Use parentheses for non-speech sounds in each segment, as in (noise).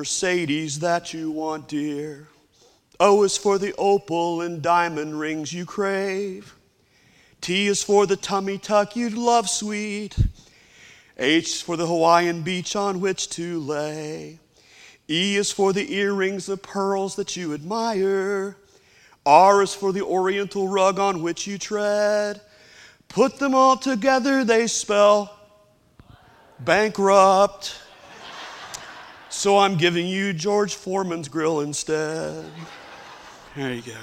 Mercedes that you want, dear. O is for the opal and diamond rings you crave. T is for the tummy tuck you'd love, sweet. H is for the Hawaiian beach on which to lay. E is for the earrings of pearls that you admire. R is for the oriental rug on which you tread. Put them all together, they spell bankrupt. So I'm giving you George Foreman's grill instead. There you go.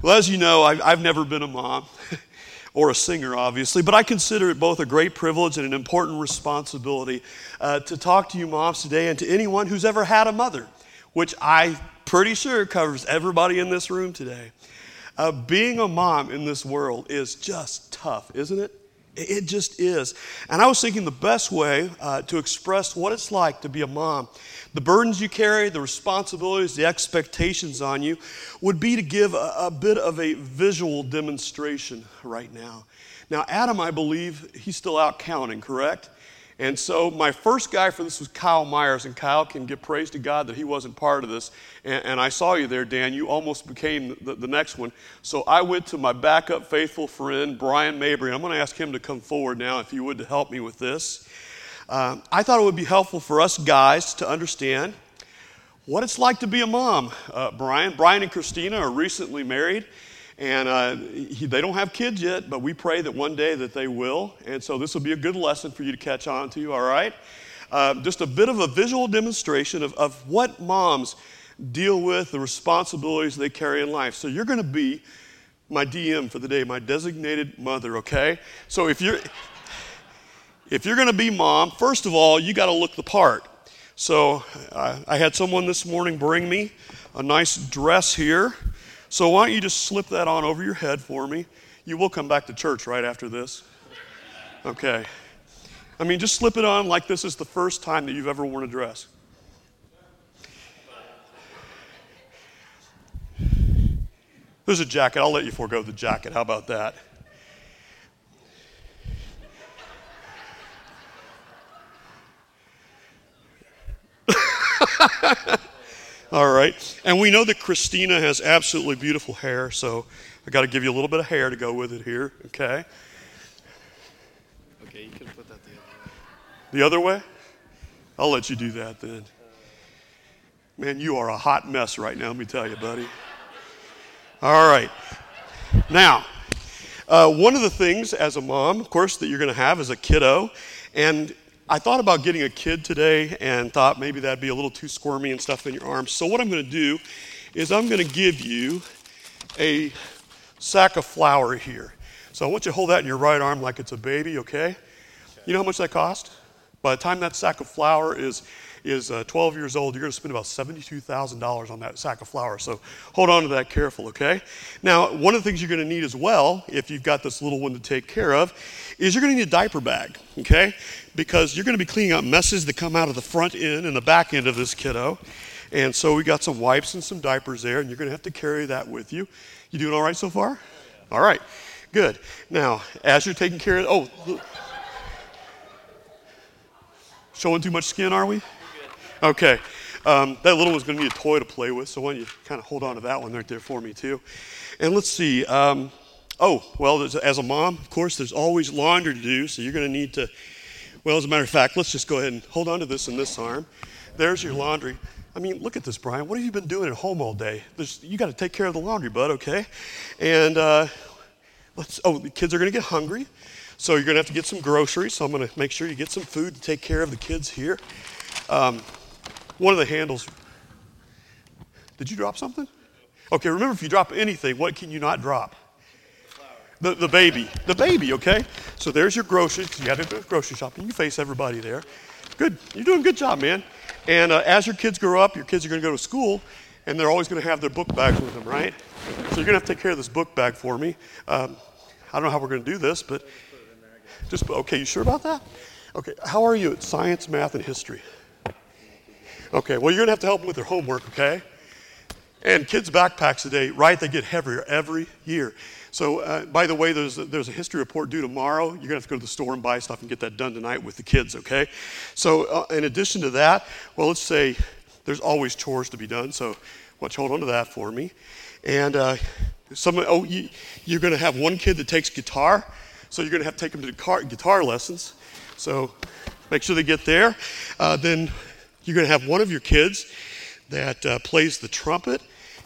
Well, as you know, I've, I've never been a mom (laughs) or a singer, obviously, but I consider it both a great privilege and an important responsibility uh, to talk to you moms today and to anyone who's ever had a mother, which I pretty sure covers everybody in this room today. Uh, being a mom in this world is just tough, isn't it? It just is. And I was thinking the best way uh, to express what it's like to be a mom, the burdens you carry, the responsibilities, the expectations on you, would be to give a, a bit of a visual demonstration right now. Now, Adam, I believe, he's still out counting, correct? And so my first guy for this was Kyle Myers, and Kyle can give praise to God that he wasn't part of this. And, and I saw you there, Dan. You almost became the, the, next one. So I went to my backup faithful friend, Brian Mabry. I'm going to ask him to come forward now, if you would, to help me with this. Um, I thought it would be helpful for us guys to understand what it's like to be a mom. Uh, Brian, Brian and Christina are recently married. And uh, he, they don't have kids yet, but we pray that one day that they will. And so this will be a good lesson for you to catch on to, all right? Uh, just a bit of a visual demonstration of, of what moms deal with, the responsibilities they carry in life. So you're going to be my DM for the day, my designated mother, okay? So if you're if you're going to be mom, first of all, you got to look the part. So uh, I had someone this morning bring me a nice dress here. So why don't you just slip that on over your head for me? You will come back to church right after this. Okay. I mean, just slip it on like this is the first time that you've ever worn a dress. There's a jacket. I'll let you forego the jacket. How about that? (laughs) All right. And we know that Christina has absolutely beautiful hair, so I got to give you a little bit of hair to go with it here, okay? Okay, you can put that the other way. The other way? I'll let you do that then. Man, you are a hot mess right now, let me tell you, buddy. All right. Now, uh, one of the things as a mom, of course, that you're going to have is a kiddo. And I thought about getting a kid today and thought maybe that'd be a little too squirmy and stuff in your arms. So, what I'm going to do is I'm going to give you a sack of flour here. So, I want you to hold that in your right arm like it's a baby, okay? You know how much that cost? By the time that sack of flour is is uh, 12 years old, you're going to spend about $72,000 on that sack of flour. So hold on to that careful, okay? Now, one of the things you're going to need as well, if you've got this little one to take care of, is you're going to need a diaper bag, okay? Because you're going to be cleaning up messes that come out of the front end and the back end of this kiddo. And so we got some wipes and some diapers there, and you're going to have to carry that with you. You doing all right so far? All right, good. Now, as you're taking care of, oh, showing too much skin, are we? Okay. Um, that little one's going to need a toy to play with, so why don't you kind of hold on to that one right there for me, too. And let's see. Um, oh, well, as a mom, of course, there's always laundry to do, so you're going to need to, well, as a matter of fact, let's just go ahead and hold on to this in this arm. There's your laundry. I mean, look at this, Brian. What have you been doing at home all day? There's, you got to take care of the laundry, bud, okay? And uh, let's, oh, the kids are going to get hungry. So you're going to have to get some groceries. So I'm going to make sure you get some food to take care of the kids here. Um, one of the handles. Did you drop something? Okay, remember if you drop anything, what can you not drop? The, the baby. The baby, okay? So there's your groceries. You got to go grocery shopping. You face everybody there. Good. You're doing a good job, man. And uh, as your kids grow up, your kids are going to go to school, and they're always going to have their book bags with them, right? So you're going to have to take care of this book bag for me. Um, I don't know how we're going to do this, but just, okay, you sure about that? Okay, how are you at science, math, and history? Okay, well, you're going to have to help them with their homework, okay? And kids' backpacks today, right, they get heavier every year. So, uh, by the way, there's a, there's a history report due tomorrow. You're going to have to go to the store and buy stuff and get that done tonight with the kids, okay? So, uh, in addition to that, well, let's say there's always chores to be done. So, you hold on to that for me? And uh, some, oh, you, you're going to have one kid that takes guitar. So, you're going to have to take them to guitar, guitar lessons. So, make sure they get there. Uh, then, you're going to have one of your kids that uh, plays the trumpet.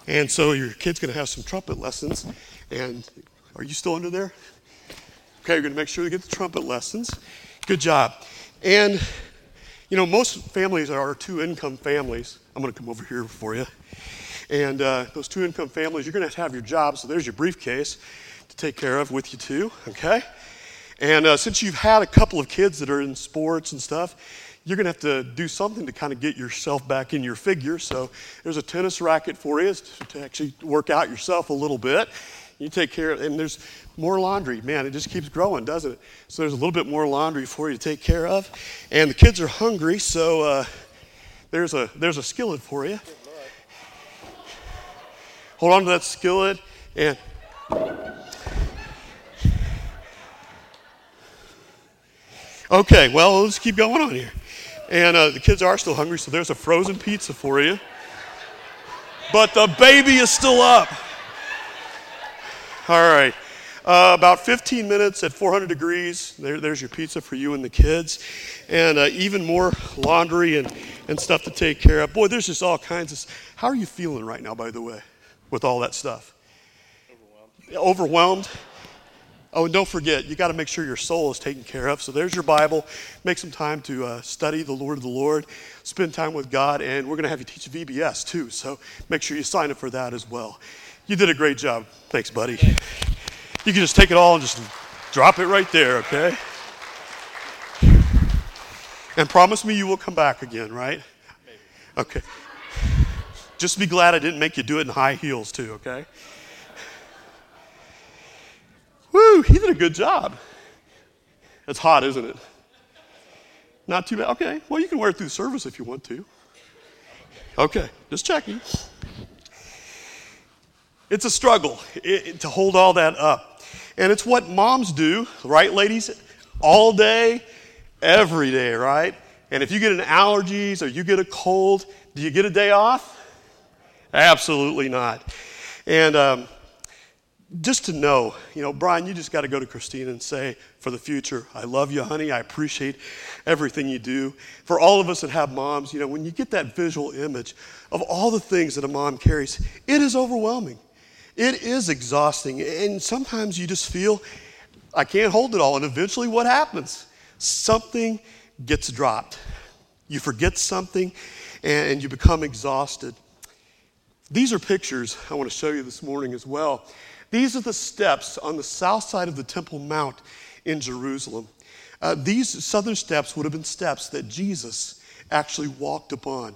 And so, your kid's going to have some trumpet lessons. And are you still under there? Okay, you're going to make sure you get the trumpet lessons. Good job. And, you know, most families are two income families. I'm going to come over here for you. And uh, those two income families, you're going to have to have your job. So there's your briefcase to take care of with you, too. Okay? And uh, since you've had a couple of kids that are in sports and stuff, you're going to have to do something to kind of get yourself back in your figure. So there's a tennis racket for you to actually work out yourself a little bit. You take care of, and there's more laundry. Man, it just keeps growing, doesn't it? So there's a little bit more laundry for you to take care of. And the kids are hungry, so uh, there's, a, there's a skillet for you. Hold on to that skillet and. Okay, well, let's keep going on here. And uh, the kids are still hungry, so there's a frozen pizza for you. But the baby is still up. All right. Uh, about 15 minutes at 400 degrees. There, there's your pizza for you and the kids. And uh, even more laundry and, and stuff to take care of. Boy, there's just all kinds of. How are you feeling right now, by the way, with all that stuff? Overwhelmed. Overwhelmed? Oh, and don't forget, you got to make sure your soul is taken care of. So there's your Bible. Make some time to uh, study the Lord of the Lord, spend time with God, and we're going to have you teach VBS too. So make sure you sign up for that as well. You did a great job. Thanks, buddy. You can just take it all and just drop it right there, okay? And promise me you will come back again, right? Okay. Just be glad I didn't make you do it in high heels, too, okay? Woo, he did a good job. It's hot, isn't it? Not too bad. Okay, well, you can wear it through service if you want to. Okay, just checking. It's a struggle it, to hold all that up. And it's what moms do, right, ladies? All day, every day, right? And if you get an allergies or you get a cold, do you get a day off? Absolutely not. And um, just to know, you know, Brian, you just got to go to Christina and say, for the future, I love you, honey. I appreciate everything you do. For all of us that have moms, you know, when you get that visual image of all the things that a mom carries, it is overwhelming. It is exhausting. And sometimes you just feel, I can't hold it all. And eventually, what happens? Something gets dropped. You forget something and you become exhausted. These are pictures I want to show you this morning as well. These are the steps on the south side of the Temple Mount in Jerusalem. Uh, these southern steps would have been steps that Jesus actually walked upon.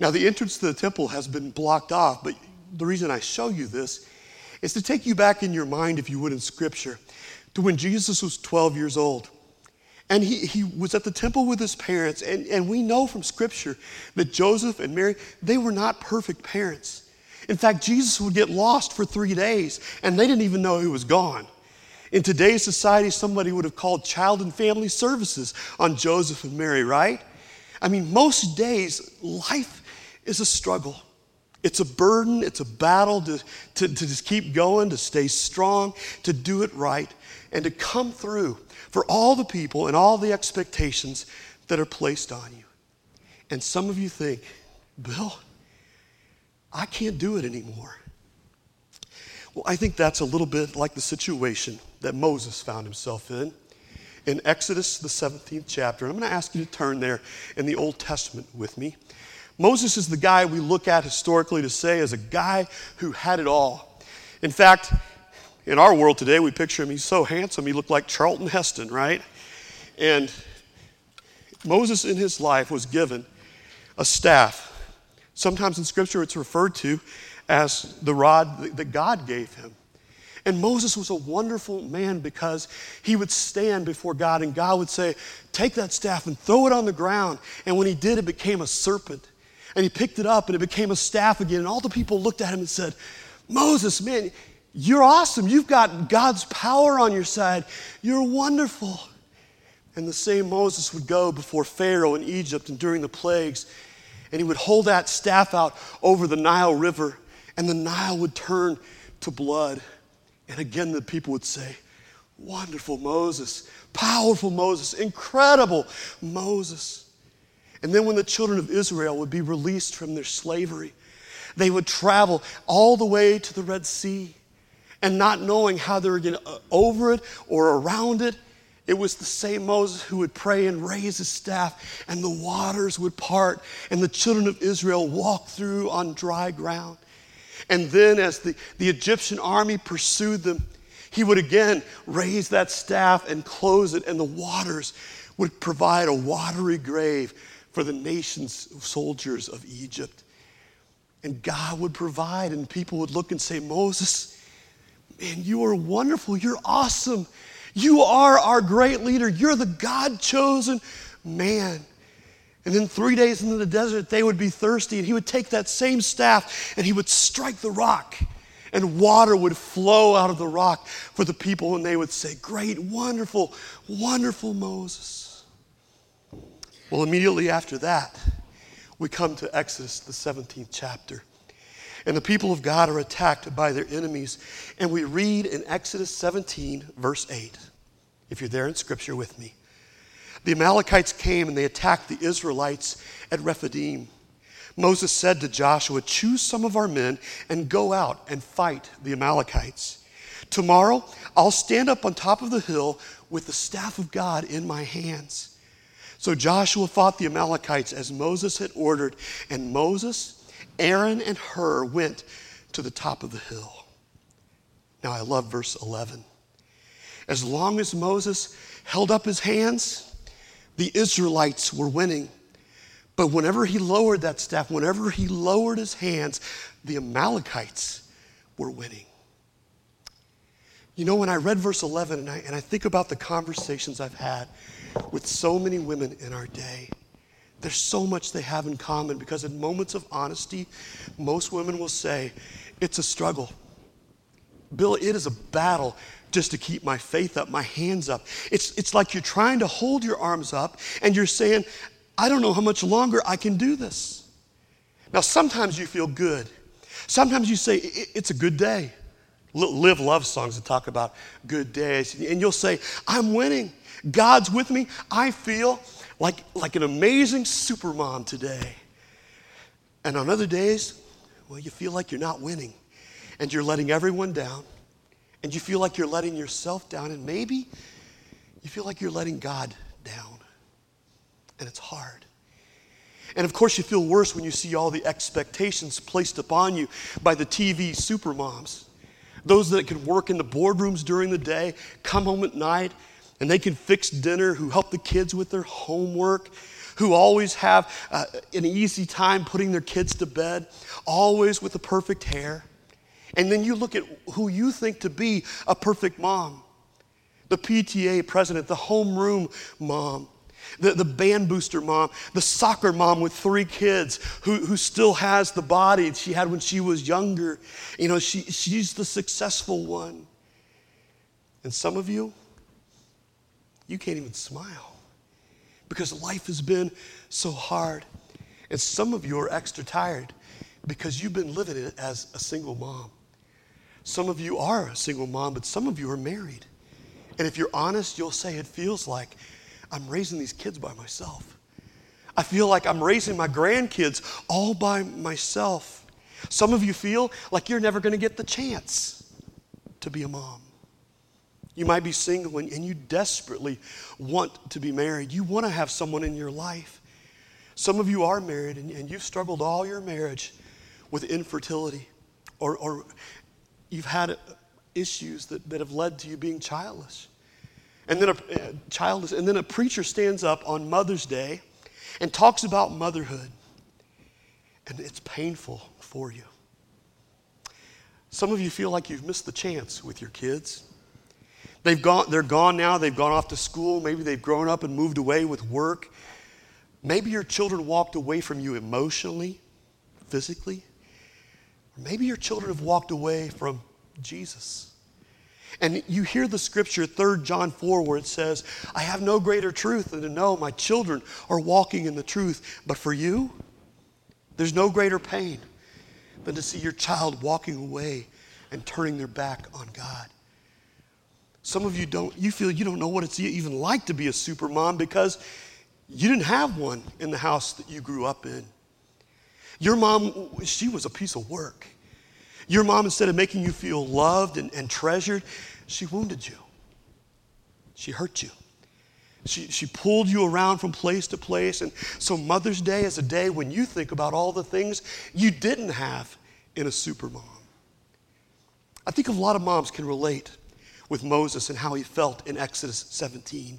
Now, the entrance to the temple has been blocked off, but the reason I show you this is to take you back in your mind, if you would, in Scripture, to when Jesus was 12 years old. And he, he was at the temple with his parents. And, and we know from Scripture that Joseph and Mary, they were not perfect parents. In fact, Jesus would get lost for three days, and they didn't even know he was gone. In today's society, somebody would have called child and family services on Joseph and Mary, right? I mean, most days, life is a struggle. It's a burden, it's a battle to, to, to, just keep going, to stay strong, to do it right, and to come through for all the people and all the expectations that are placed on you. And some of you think, Bill, I can't do it anymore. Well, I think that's a little bit like the situation that Moses found himself in. In Exodus, the 17th chapter, I'm going to ask you to turn there in the Old Testament with me. Moses is the guy we look at historically to say as a guy who had it all. In fact, in our world today, we picture him, he's so handsome, he looked like Charlton Heston, right? And Moses in his life was given a staff. Sometimes in Scripture, it's referred to as the rod that God gave him. And Moses was a wonderful man because he would stand before God and God would say, Take that staff and throw it on the ground. And when he did, it became a serpent. And he picked it up and it became a staff again. And all the people looked at him and said, Moses, man, You're awesome. You've got God's power on your side. You're wonderful. And the same Moses would go before Pharaoh in Egypt and during the plagues, and he would hold that staff out over the Nile River, and the Nile would turn to blood. And again, the people would say, Wonderful Moses, powerful Moses, incredible Moses. And then when the children of Israel would be released from their slavery, they would travel all the way to the Red Sea and not knowing how they were going getting uh, over it or around it. It was the same Moses who would pray and raise his staff, and the waters would part, and the children of Israel walked through on dry ground. And then, as the, the Egyptian army pursued them, he would again raise that staff and close it, and the waters would provide a watery grave for the nation's soldiers of Egypt. And God would provide, and people would look and say, Moses, man, you are wonderful. You're awesome. You are our great leader. You're the God chosen man. And then three days into the desert, they would be thirsty, and he would take that same staff and he would strike the rock, and water would flow out of the rock for the people, and they would say, Great, wonderful, wonderful Moses. Well, immediately after that, we come to Exodus, the 17th chapter. And the people of God are attacked by their enemies. And we read in Exodus 17, verse 8, if you're there in scripture with me. The Amalekites came and they attacked the Israelites at Rephidim. Moses said to Joshua, Choose some of our men and go out and fight the Amalekites. Tomorrow I'll stand up on top of the hill with the staff of God in my hands. So Joshua fought the Amalekites as Moses had ordered, and Moses Aaron and Hur went to the top of the hill. Now, I love verse 11. As long as Moses held up his hands, the Israelites were winning. But whenever he lowered that staff, whenever he lowered his hands, the Amalekites were winning. You know, when I read verse 11 and I, and I think about the conversations I've had with so many women in our day, there's so much they have in common because, in moments of honesty, most women will say, It's a struggle. Bill, it is a battle just to keep my faith up, my hands up. It's, it's like you're trying to hold your arms up and you're saying, I don't know how much longer I can do this. Now, sometimes you feel good. Sometimes you say, It's a good day. Live love songs that talk about good days. And you'll say, I'm winning. God's with me. I feel like, like an amazing supermom today. And on other days, well, you feel like you're not winning and you're letting everyone down and you feel like you're letting yourself down and maybe you feel like you're letting God down. And it's hard. And of course, you feel worse when you see all the expectations placed upon you by the TV supermoms. Those that can work in the boardrooms during the day, come home at night, and they can fix dinner, who help the kids with their homework, who always have uh, an easy time putting their kids to bed, always with the perfect hair. And then you look at who you think to be a perfect mom the PTA president, the homeroom mom, the, the band booster mom, the soccer mom with three kids who, who still has the body she had when she was younger. You know, she, she's the successful one. And some of you, you can't even smile because life has been so hard. And some of you are extra tired because you've been living it as a single mom. Some of you are a single mom, but some of you are married. And if you're honest, you'll say it feels like I'm raising these kids by myself. I feel like I'm raising my grandkids all by myself. Some of you feel like you're never going to get the chance to be a mom. You might be single and, and you desperately want to be married. You want to have someone in your life. Some of you are married and, and you've struggled all your marriage with infertility, or, or you've had issues that, that have led to you being childless. And then a uh, childless, and then a preacher stands up on Mother's Day and talks about motherhood. And it's painful for you. Some of you feel like you've missed the chance with your kids. They've gone, they're gone now, they've gone off to school, maybe they've grown up and moved away with work. Maybe your children walked away from you emotionally, physically. Maybe your children have walked away from Jesus. And you hear the scripture, 3 John 4, where it says, I have no greater truth than to know my children are walking in the truth. But for you, there's no greater pain than to see your child walking away and turning their back on God. Some of you don't, you feel you don't know what it's even like to be a super mom because you didn't have one in the house that you grew up in. Your mom, she was a piece of work. Your mom, instead of making you feel loved and, and treasured, she wounded you. She hurt you. She, she pulled you around from place to place. And so Mother's Day is a day when you think about all the things you didn't have in a super mom. I think a lot of moms can relate with Moses and how he felt in Exodus 17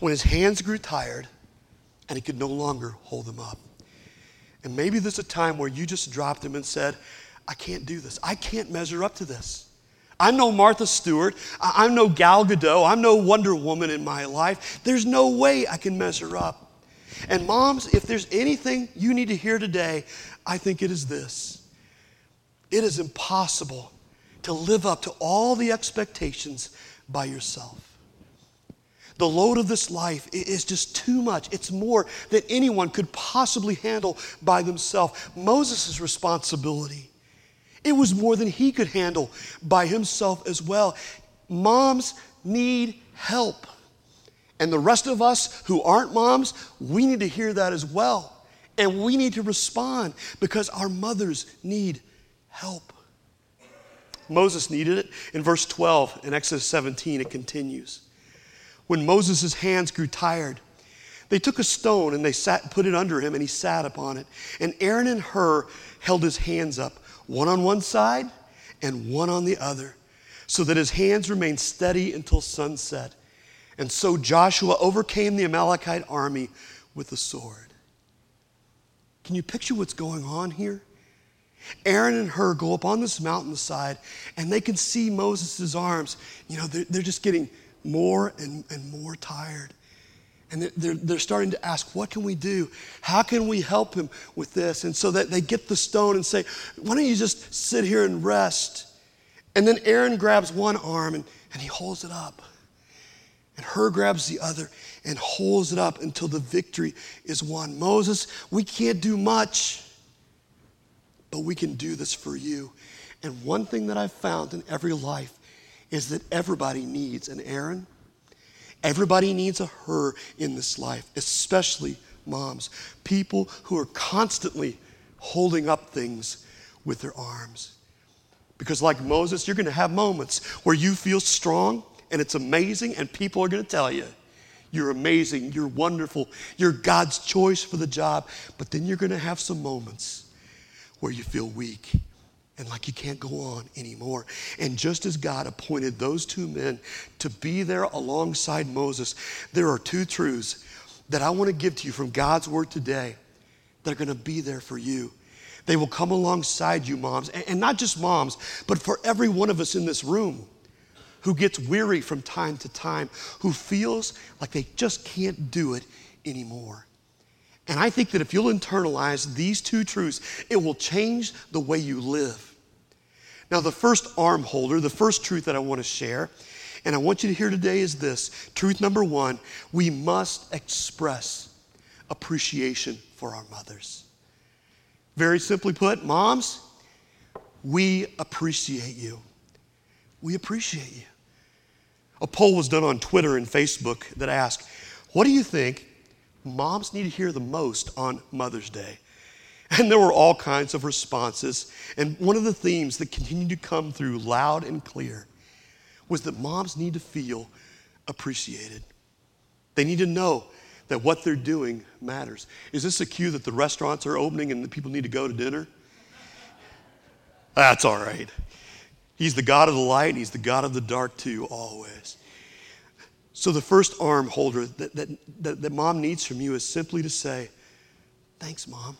when his hands grew tired and he could no longer hold them up. And maybe there's a time where you just dropped him and said, I can't do this. I can't measure up to this. I'm no Martha Stewart. I'm no Gal Gadot. I'm no Wonder Woman in my life. There's no way I can measure up. And moms, if there's anything you need to hear today, I think it is this it is impossible to live up to all the expectations by yourself. The load of this life is just too much. It's more than anyone could possibly handle by themselves. Moses' responsibility, it was more than he could handle by himself as well. Moms need help. And the rest of us who aren't moms, we need to hear that as well. And we need to respond because our mothers need help. Moses needed it. In verse 12 in Exodus 17, it continues. When Moses' hands grew tired, they took a stone and they sat, put it under him, and he sat upon it. And Aaron and Hur held his hands up, one on one side and one on the other, so that his hands remained steady until sunset. And so Joshua overcame the Amalekite army with the sword. Can you picture what's going on here? Aaron and Hur go up on this mountainside and they can see Moses' arms. You know, they're, they're just getting more and, and more tired. And they're, they're starting to ask, what can we do? How can we help him with this? And so that they get the stone and say, why don't you just sit here and rest? And then Aaron grabs one arm and, and he holds it up. And Hur grabs the other and holds it up until the victory is won. Moses, we can't do much but we can do this for you. And one thing that I've found in every life is that everybody needs an Aaron. Everybody needs a Hur in this life, especially moms. People who are constantly holding up things with their arms. Because, like Moses, you're going to have moments where you feel strong and it's amazing, and people are going to tell you, you're amazing, you're wonderful, you're God's choice for the job. But then you're going to have some moments where you feel weak and like you can't go on anymore. And just as God appointed those two men to be there alongside Moses, there are two truths that I want to give to you from God's word today that are going to be there for you. They will come alongside you, moms, and not just moms, but for every one of us in this room who gets weary from time to time, who feels like they just can't do it anymore. And I think that if you'll internalize these two truths, it will change the way you live. Now, the first arm holder, the first truth that I want to share, and I want you to hear today is this truth number one we must express appreciation for our mothers. Very simply put, moms, we appreciate you. We appreciate you. A poll was done on Twitter and Facebook that asked, What do you think moms need to hear the most on Mother's Day? And there were all kinds of responses. And one of the themes that continued to come through loud and clear was that moms need to feel appreciated. They need to know that what they're doing matters. Is this a cue that the restaurants are opening and the people need to go to dinner? That's all right. He's the God of the light, He's the God of the dark too, always. So, the first arm holder that, that, that, that, mom needs from you is simply to say, Thanks, mom.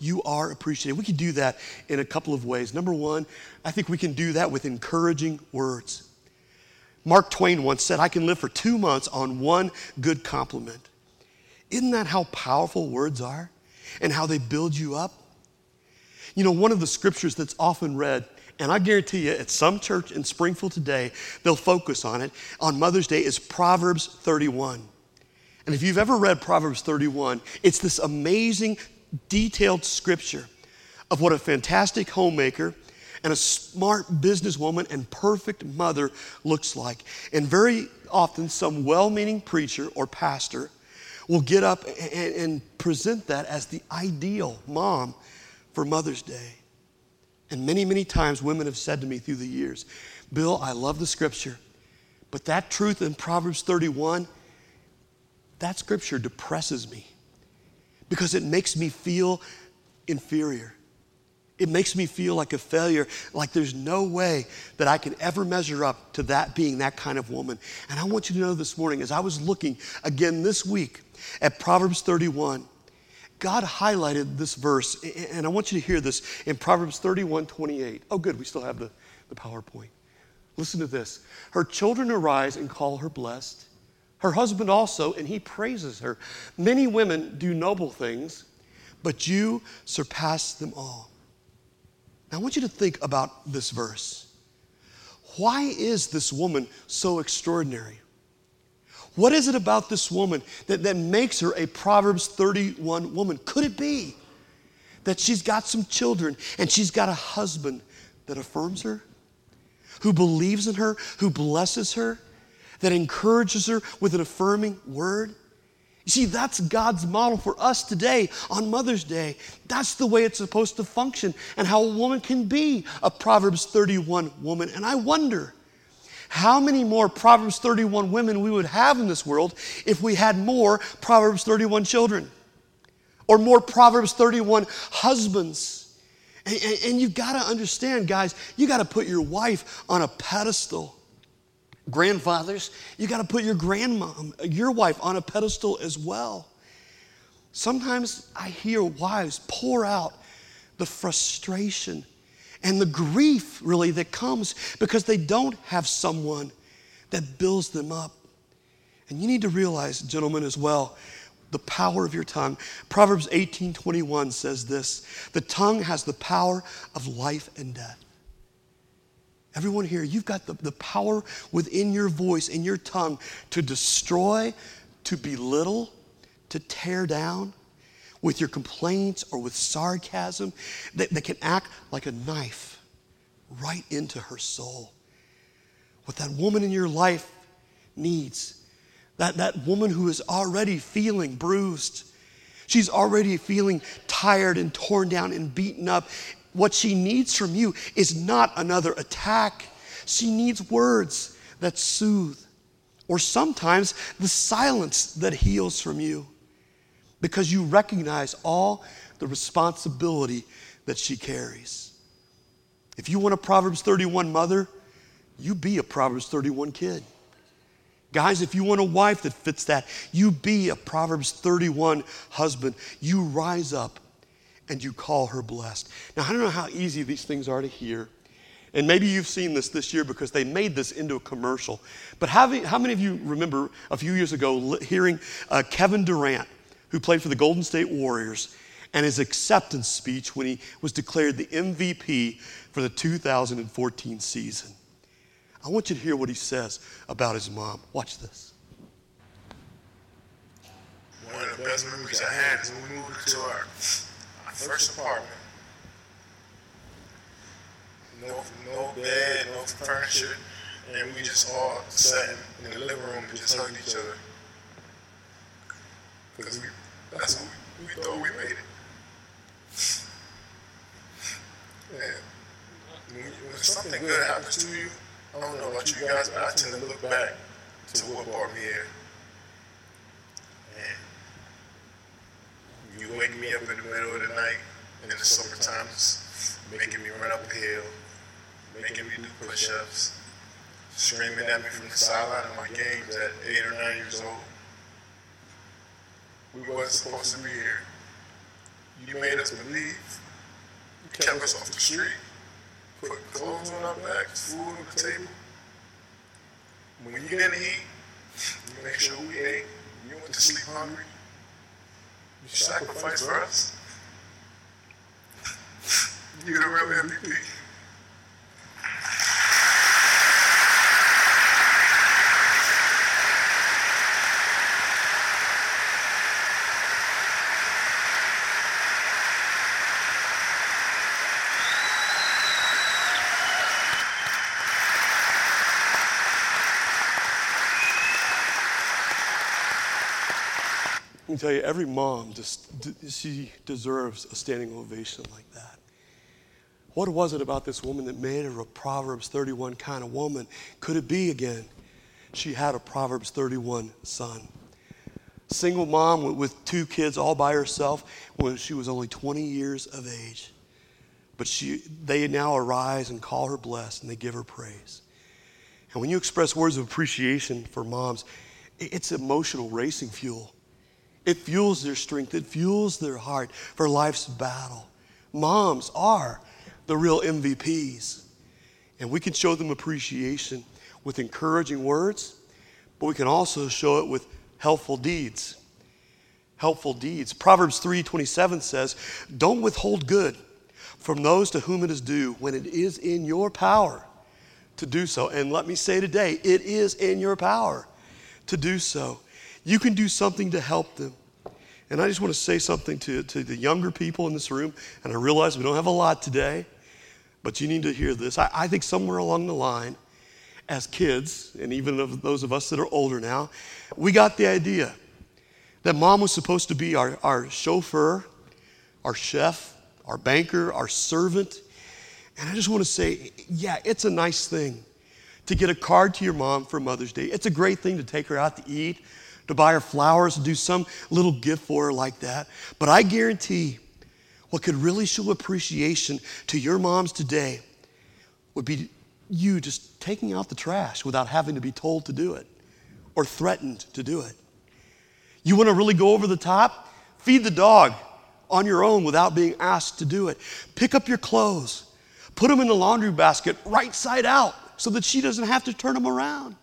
You are appreciated. We can do that in a couple of ways. Number one, I think we can do that with encouraging words. Mark Twain once said, I can live for two months on one good compliment. Isn't that how powerful words are and how they build you up? You know, one of the scriptures that's often read and I guarantee you at some church in Springfield today, they'll focus on it, on Mother's Day, is Proverbs 31. And if you've ever read Proverbs 31, it's this amazing, detailed scripture of what a fantastic homemaker and a smart businesswoman and perfect mother looks like. And very often, some well meaning preacher or pastor will get up and, and, present that as the ideal mom for Mother's Day. And many, many times, women have said to me through the years, Bill, I love the scripture, but that truth in Proverbs 31, that scripture depresses me because it makes me feel inferior. It makes me feel like a failure, like there's no way that I can ever measure up to that being that kind of woman. And I want you to know this morning, as I was looking again this week at Proverbs 31, God highlighted this verse, and I want you to hear this in Proverbs 31 28. Oh, good, we still have the, the PowerPoint. Listen to this. Her children arise and call her blessed. Her husband also, and he praises her. Many women do noble things, but you surpass them all. Now, I want you to think about this verse. Why is this woman so extraordinary? What is it about this woman that, that makes her a Proverbs 31 woman? Could it be that she's got some children and she's got a husband that affirms her, who believes in her, who blesses her, that encourages her with an affirming word? You see, that's God's model for us today on Mother's Day. That's the way it's supposed to function and how a woman can be a Proverbs 31 woman. And I wonder how many more Proverbs 31 women we would have in this world if we had more Proverbs 31 children or more Proverbs 31 husbands. And, and, and you've got to understand, guys, you got to put your wife on a pedestal. Grandfathers, you got to put your grandmom, um, your wife, on a pedestal as well. Sometimes I hear wives pour out the frustration and the grief, really, that comes because they don't have someone that builds them up. And you need to realize, gentlemen, as well, the power of your tongue. Proverbs 18 21 says this The tongue has the power of life and death. Everyone here, you've got the, the power within your voice and your tongue to destroy, to belittle, to tear down with your complaints or with sarcasm that, that can act like a knife right into her soul. What that woman in your life needs, that, that woman who is already feeling bruised, she's already feeling tired and torn down and beaten up, what she needs from you is not another attack. She needs words that soothe, or sometimes the silence that heals from you because you recognize all the responsibility that she carries. If you want a Proverbs 31 mother, you be a Proverbs 31 kid. Guys, if you want a wife that fits that, you be a Proverbs 31 husband. You rise up and you call her blessed. Now, I don't know how easy these things are to hear. And maybe you've seen this this year because they made this into a commercial. But how, how many of you remember a few years ago hearing uh, Kevin Durant, who played for the Golden State Warriors, and his acceptance speech when he was declared the MVP for the 2014 season? I want you to hear what he says about his mom. Watch this. One of the best memories I had is when we moved into our first apartment. No, no bed, no furniture, and we just all sat in the living room and just hugged each other. Because we, that's what we, we thought we made it. And when, when something good happens to you, I don't know about you guys, but I tend to look back to what brought me here. You wake me up in the middle of the night in the summertime, making me run up a hill, making me do push-ups, screaming at me from the sideline of my games at eight or nine years old. We wasn't supposed to be here. You made us believe. You kept us off the street, put clothes on our backs, food on the table. When you didn't eat, you make sure we ate. You went to sleep hungry. You sacrificed for us. (laughs) You're the real MVP. (laughs) can tell you, every mom just she deserves a standing ovation like that. What was it about this woman that made her a Proverbs 31 kind of woman? Could it be again? She had a Proverbs 31 son. Single mom with two kids all by herself when she was only 20 years of age. But she, they now arise and call her blessed and they give her praise. And when you express words of appreciation for moms, it's emotional racing fuel. It fuels their strength, it fuels their heart for life's battle. Moms are the real MVPs. And we can show them appreciation with encouraging words, but we can also show it with helpful deeds. Helpful deeds. Proverbs 3:27 says, "Don't withhold good from those to whom it is due when it is in your power to do so." And let me say today, it is in your power to do so. You can do something to help them. And I just want to say something to, to the younger people in this room, and I realize we don't have a lot today. But you need to hear this. I, I think somewhere along the line, as kids, and even of those of us that are older now, we got the idea that mom was supposed to be our, our chauffeur, our chef, our banker, our servant. And I just want to say, yeah, it's a nice thing to get a card to your mom for Mother's Day. It's a great thing to take her out to eat, to buy her flowers, do some little gift for her like that. But I guarantee what could really show appreciation to your moms today would be you just taking out the trash without having to be told to do it or threatened to do it. You want to really go over the top? Feed the dog on your own without being asked to do it. Pick up your clothes, put them in the laundry basket right side out so that she doesn't have to turn them around.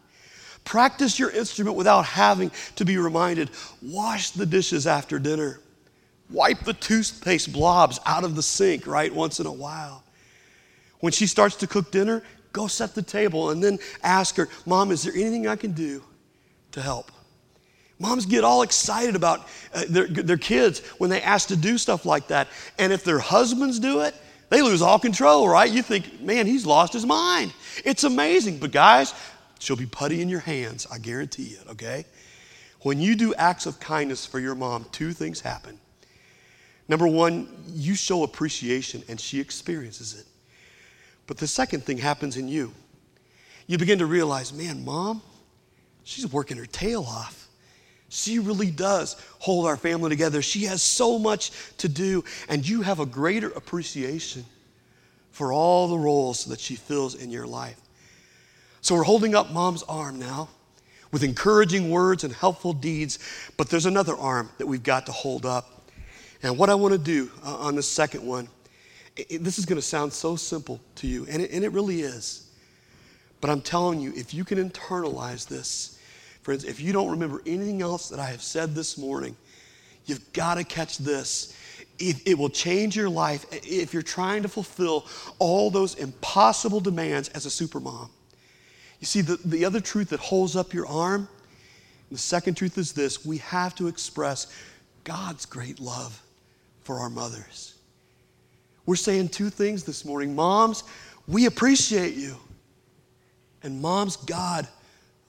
Practice your instrument without having to be reminded. Wash the dishes after dinner. Wipe the toothpaste blobs out of the sink, right, once in a while. When she starts to cook dinner, go set the table and then ask her, Mom, is there anything I can do to help? Moms get all excited about uh, their, their kids when they ask to do stuff like that. And if their husbands do it, they lose all control, right? You think, man, he's lost his mind. It's amazing. But guys, she'll be putty in your hands, I guarantee it, okay? When you do acts of kindness for your mom, two things happen. Number one, you show appreciation and she experiences it. But the second thing happens in you. You begin to realize, man, mom, she's working her tail off. She really does hold our family together. She has so much to do, and you have a greater appreciation for all the roles that she fills in your life. So we're holding up mom's arm now with encouraging words and helpful deeds, but there's another arm that we've got to hold up. And what I want to do uh, on the second one, it, this is going to sound so simple to you, and it, and it really is. But I'm telling you, if you can internalize this, friends, if you don't remember anything else that I have said this morning, you've got to catch this. It, it, will change your life if you're trying to fulfill all those impossible demands as a supermom. You see, the, the other truth that holds up your arm, the second truth is this we have to express God's great love for our mothers. We're saying two things this morning. Moms, we appreciate you. And moms, God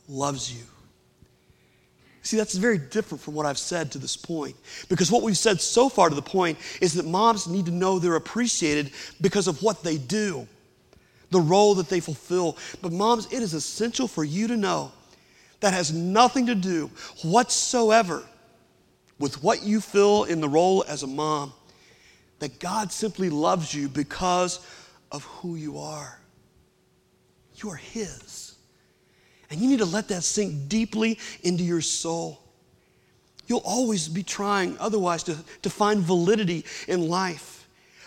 loves you. See, that's very different from what I've said to this point. Because what we've said so far to the point is that moms need to know they're appreciated because of what they do, the role that they fulfill. But, moms, it is essential for you to know that has nothing to do whatsoever with what you fill in the role as a mom, that God simply loves you because of who you are. You are His. And you need to let that sink deeply into your soul. You'll always be trying, otherwise, to, to find validity in life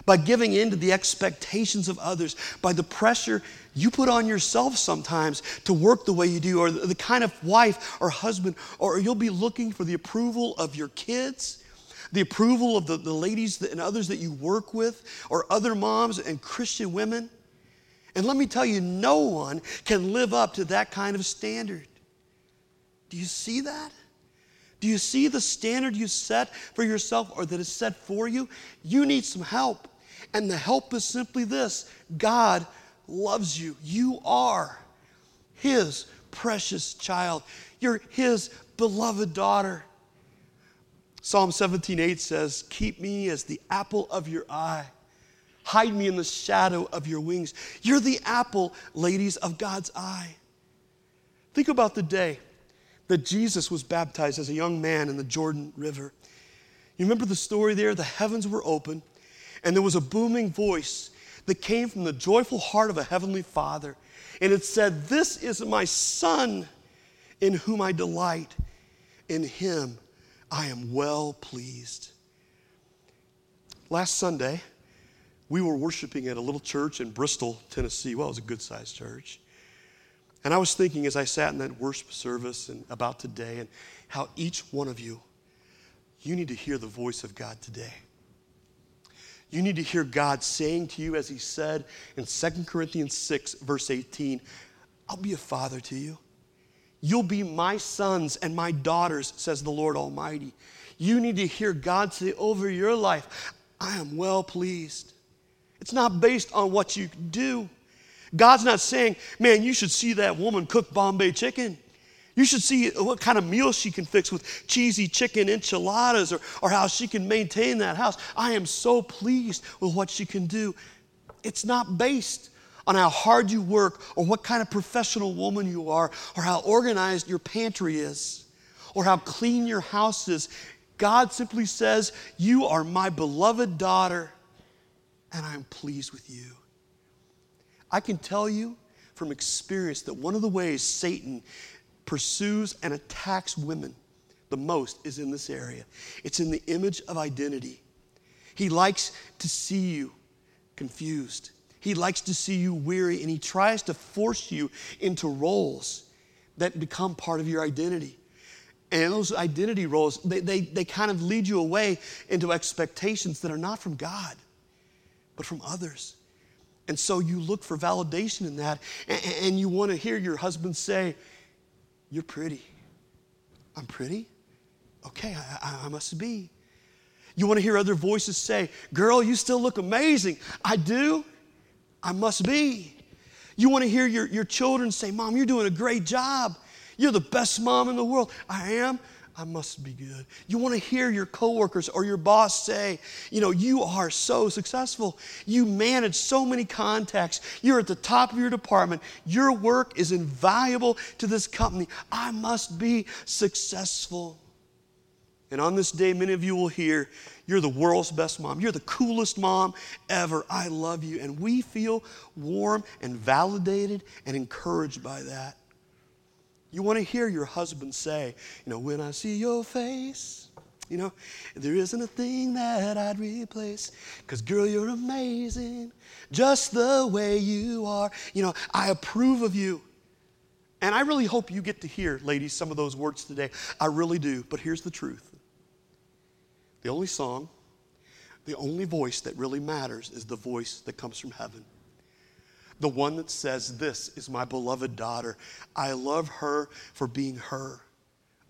by giving in to the expectations of others, by the pressure you put on yourself sometimes to work the way you do, or the kind of wife or husband, or you'll be looking for the approval of your kids, the approval of the, the ladies and others that you work with, or other moms and Christian women. And let me tell you, no one can live up to that kind of standard. Do you see that? Do you see the standard you set for yourself or that is set for you? You need some help. And the help is simply this God loves you. You are His precious child, you're His beloved daughter. Psalm 17:8 says, "Keep me as the apple of your eye. Hide me in the shadow of your wings." You're the apple, ladies, of God's eye. Think about the day that Jesus was baptized as a young man in the Jordan River. You remember the story there? The heavens were open, and there was a booming voice that came from the joyful heart of a heavenly Father. And it said, This is my Son in whom I delight. In him I am well pleased. Last Sunday, we were worshiping at a little church in Bristol, Tennessee. Well, it was a good sized church. And I was thinking as I sat in that worship service and about today and how each one of you, you need to hear the voice of God today. You need to hear God saying to you, as He said in 2 Corinthians 6, verse 18, I'll be a father to you. You'll be my sons and my daughters, says the Lord Almighty. You need to hear God say over your life, I am well pleased. It's not based on what you do. God's not saying, man, you should see that woman cook Bombay chicken. You should see what kind of meal she can fix with cheesy chicken enchiladas or, or how she can maintain that house. I am so pleased with what she can do. It's not based on how hard you work or what kind of professional woman you are or how organized your pantry is or how clean your house is. God simply says, You are my beloved daughter, and I'm pleased with you. I can tell you from experience that one of the ways Satan pursues and attacks women the most is in this area. It's in the image of identity. He likes to see you confused. He likes to see you weary, and he tries to force you into roles that become part of your identity. And those identity roles, they, they, they kind of lead you away into expectations that are not from God, but from others. And so you look for validation in that, and, you want to hear your husband say, you're pretty. I'm pretty? Okay, I, I, must be. You want to hear other voices say, Girl, you still look amazing. I do. I must be. You want to hear your, your children say, Mom, you're doing a great job. You're the best mom in the world. I am. I must be good. You want to hear your coworkers or your boss say, you know, you are so successful. You manage so many contacts. You're at the top of your department. Your work is invaluable to this company. I must be successful. And on this day, many of you will hear, You're the world's best mom. You're the coolest mom ever. I love you. And we feel warm and validated and encouraged by that. You want to hear your husband say, you know, when I see your face, you know, there isn't a thing that I'd replace. Because, girl, you're amazing, just the way you are. You know, I approve of you. And I really hope you get to hear, ladies, some of those words today. I really do. But here's the truth the only song, the only voice that really matters is the voice that comes from heaven the one that says, This is my beloved daughter. I love her for being her.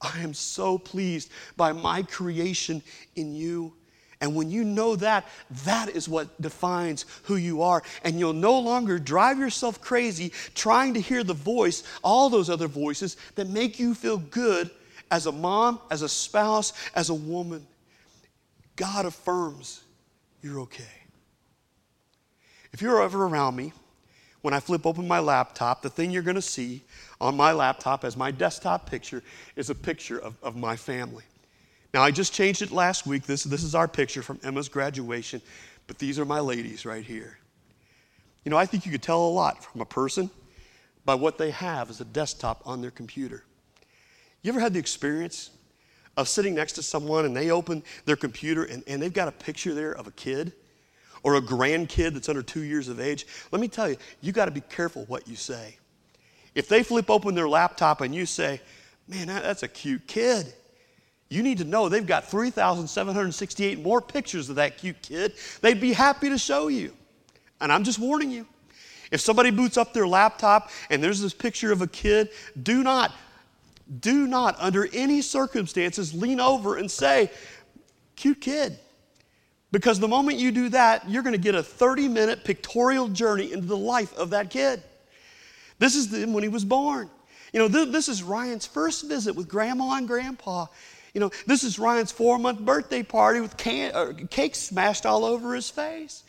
I am so pleased by my creation in you. And when you know that, that is what defines who you are. And you'll no longer drive yourself crazy trying to hear the voice, all those other voices that make you feel good as a mom, as a spouse, as a woman. God affirms you're okay. If you're ever around me, when I flip open my laptop, the thing you're going to see on my laptop as my desktop picture is a picture of, of my family. Now, I just changed it last week. This, this is our picture from Emma's graduation, but these are my ladies right here. You know, I think you could tell a lot from a person by what they have as a desktop on their computer. You ever had the experience of sitting next to someone and they open their computer and, and they've got a picture there of a kid? Or a grandkid that's under two years of age, let me tell you, you got to be careful what you say. If they flip open their laptop and you say, man, that's a cute kid, you need to know they've got 3,768 more pictures of that cute kid. They'd be happy to show you. And I'm just warning you. If somebody boots up their laptop and there's this picture of a kid, do not, do not, under any circumstances, lean over and say, cute kid. Because the moment you do that, you're going to get a 30 minute pictorial journey into the life of that kid. This is the, when he was born. You know, this, this is Ryan's first visit with grandma and grandpa. You know, this is Ryan's four month birthday party with can, cake smashed all over his face.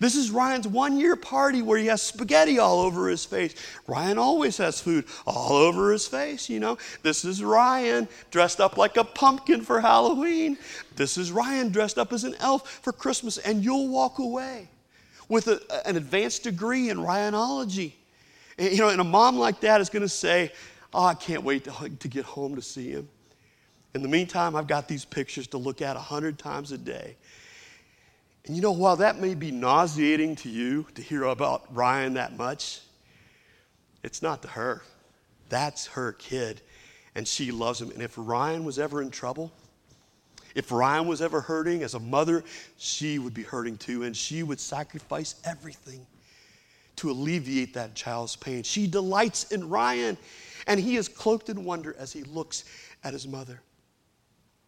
This is Ryan's one year party where he has spaghetti all over his face. Ryan always has food all over his face, you know. This is Ryan dressed up like a pumpkin for Halloween. This is Ryan dressed up as an elf for Christmas. And you'll walk away with a, an advanced degree in Ryanology. And, you know, and a mom like that is going to say, Oh, I can't wait to, to get home to see him. In the meantime, I've got these pictures to look at a hundred times a day. And you know, while that may be nauseating to you to hear about Ryan that much, it's not to her. That's her kid, and she loves him. And if Ryan was ever in trouble, if Ryan was ever hurting as a mother, she would be hurting too, and she would sacrifice everything to alleviate that child's pain. She delights in Ryan, and he is cloaked in wonder as he looks at his mother.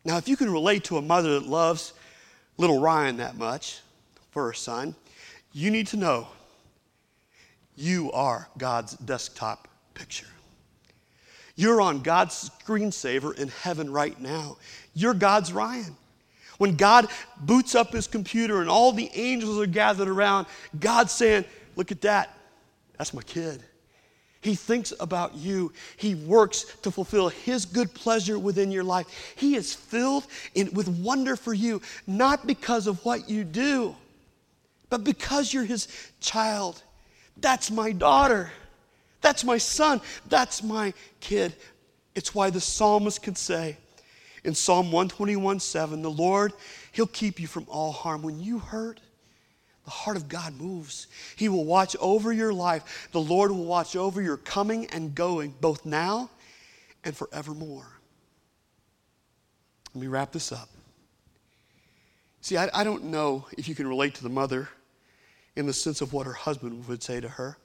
Now, if you can relate to a mother that loves little Ryan that much first son, you need to know you are God's desktop picture. You're on God's screensaver in heaven right now. You're God's Ryan. When God boots up his computer and all the angels are gathered around, God's saying, Look at that. That's my kid. He thinks about you. He works to fulfill His good pleasure within your life. He is filled in, with wonder for you, not because of what you do, but because you're His child. That's my daughter. That's my son. That's my kid. It's why the psalmist could say in Psalm 121 7, the Lord, He'll keep you from all harm. When you hurt, the heart of God moves. He will watch over your life. The Lord will watch over your coming and going, both now and forevermore. Let me wrap this up. See, I, I don't know if you can relate to the mother in the sense of what her husband would say to her.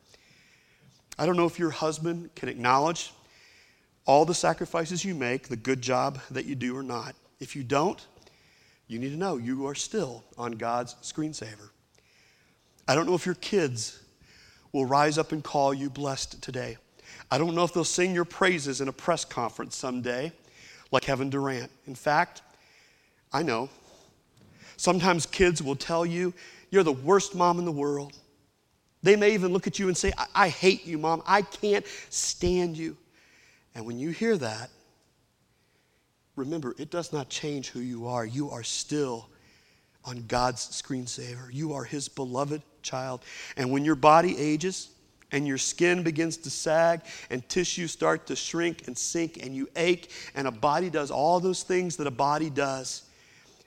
I don't know if your husband can acknowledge all the sacrifices you make, the good job that you do or not. If you don't, you need to know you are still on God's screensaver. I don't know if your kids will rise up and call you blessed today. I don't know if they'll sing your praises in a press conference someday, like Kevin Durant. In fact, I know. Sometimes kids will tell you, You're the worst mom in the world. They may even look at you and say, I, I hate you, mom. I can't stand you. And when you hear that, remember, it does not change who you are. You are still on God's screensaver. You are His beloved child. And when your body ages and your skin begins to sag and tissues start to shrink and sink and you ache and a body does all those things that a body does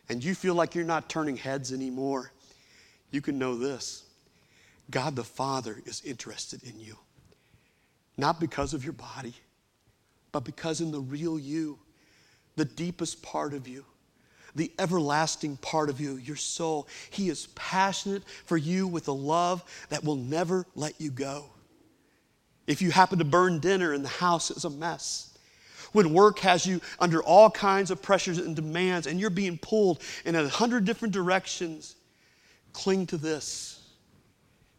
and you feel like you're not turning heads anymore, you can know this God the Father is interested in you. Not because of your body, but because in the real you, the deepest part of you the everlasting part of you, your soul. He is passionate for you with a love that will never let you go. If you happen to burn dinner and the house is a mess, when work has you under all kinds of pressures and demands and you're being pulled in a hundred different directions, cling to this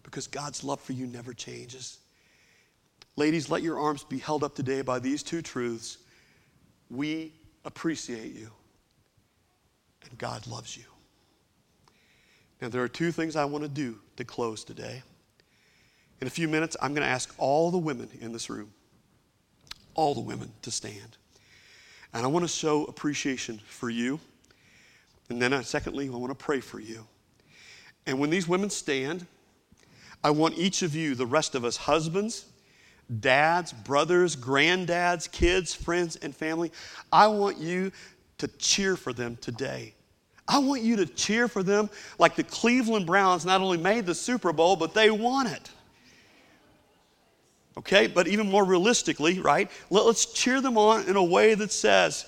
because God's love for you never changes. Ladies, let your arms be held up today by these two truths. We appreciate you and God loves you. Now, there are two things I want to do to close today. In a few minutes, I'm going to ask all the women in this room, all the women, to stand. And I want to show appreciation for you. And then, uh, secondly, I want to pray for you. And when these women stand, I want each of you, the rest of us, husbands, dads, brothers, granddads, kids, friends, and family, I want you to cheer for them today. I want you to cheer for them like the Cleveland Browns not only made the Super Bowl, but they won it. Okay, but even more realistically, right? Let's cheer them on in a way that says,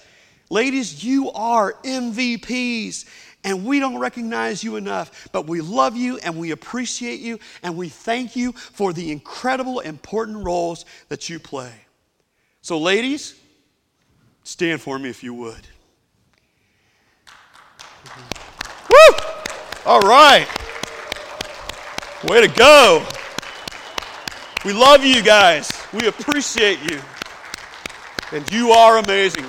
ladies, you are MVPs and we don't recognize you enough, but we love you and we appreciate you and we thank you for the incredible, important roles that you play. So, ladies, stand for me if you would. All right. Way to go. We love you guys. We appreciate you. And you are amazing.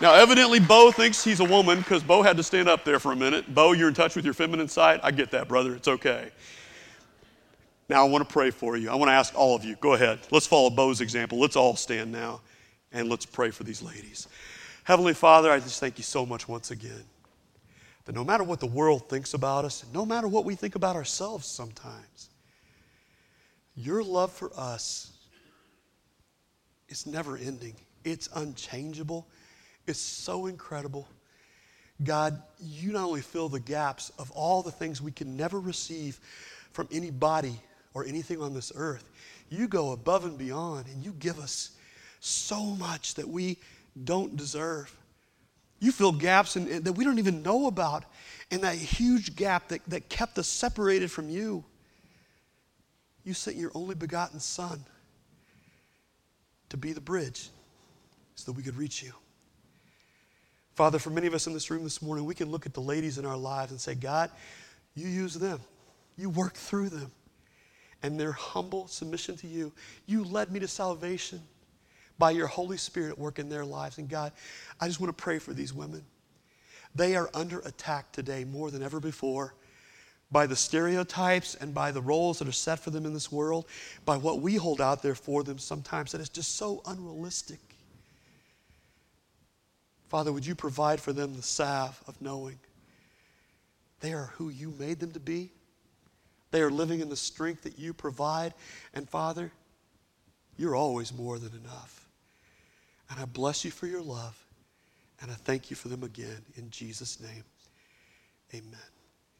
Now, evidently, Bo thinks he's a woman because Bo had to stand up there for a minute. Bo, you're in touch with your feminine side. I get that, brother. It's okay. Now, I want to pray for you. I want to ask all of you. Go ahead. Let's follow Bo's example. Let's all stand now and let's pray for these ladies. Heavenly Father, I just thank you so much once again that no matter what the world thinks about us, no matter what we think about ourselves sometimes, your love for us is never ending, it's unchangeable. It's so incredible. God, you not only fill the gaps of all the things we can never receive from anybody or anything on this earth, you go above and beyond and you give us so much that we don't deserve. You fill gaps in, that we don't even know about, and that huge gap that, that kept us separated from you. You sent your only begotten Son to be the bridge so that we could reach you. Father, for many of us in this room this morning, we can look at the ladies in our lives and say, God, you use them. You work through them. And their humble submission to you, you led me to salvation by your Holy Spirit at work in their lives. And God, I just want to pray for these women. They are under attack today more than ever before by the stereotypes and by the roles that are set for them in this world, by what we hold out there for them sometimes that is just so unrealistic. Father, would you provide for them the salve of knowing they are who you made them to be? They are living in the strength that you provide. And Father, you're always more than enough. And I bless you for your love. And I thank you for them again. In Jesus' name, amen.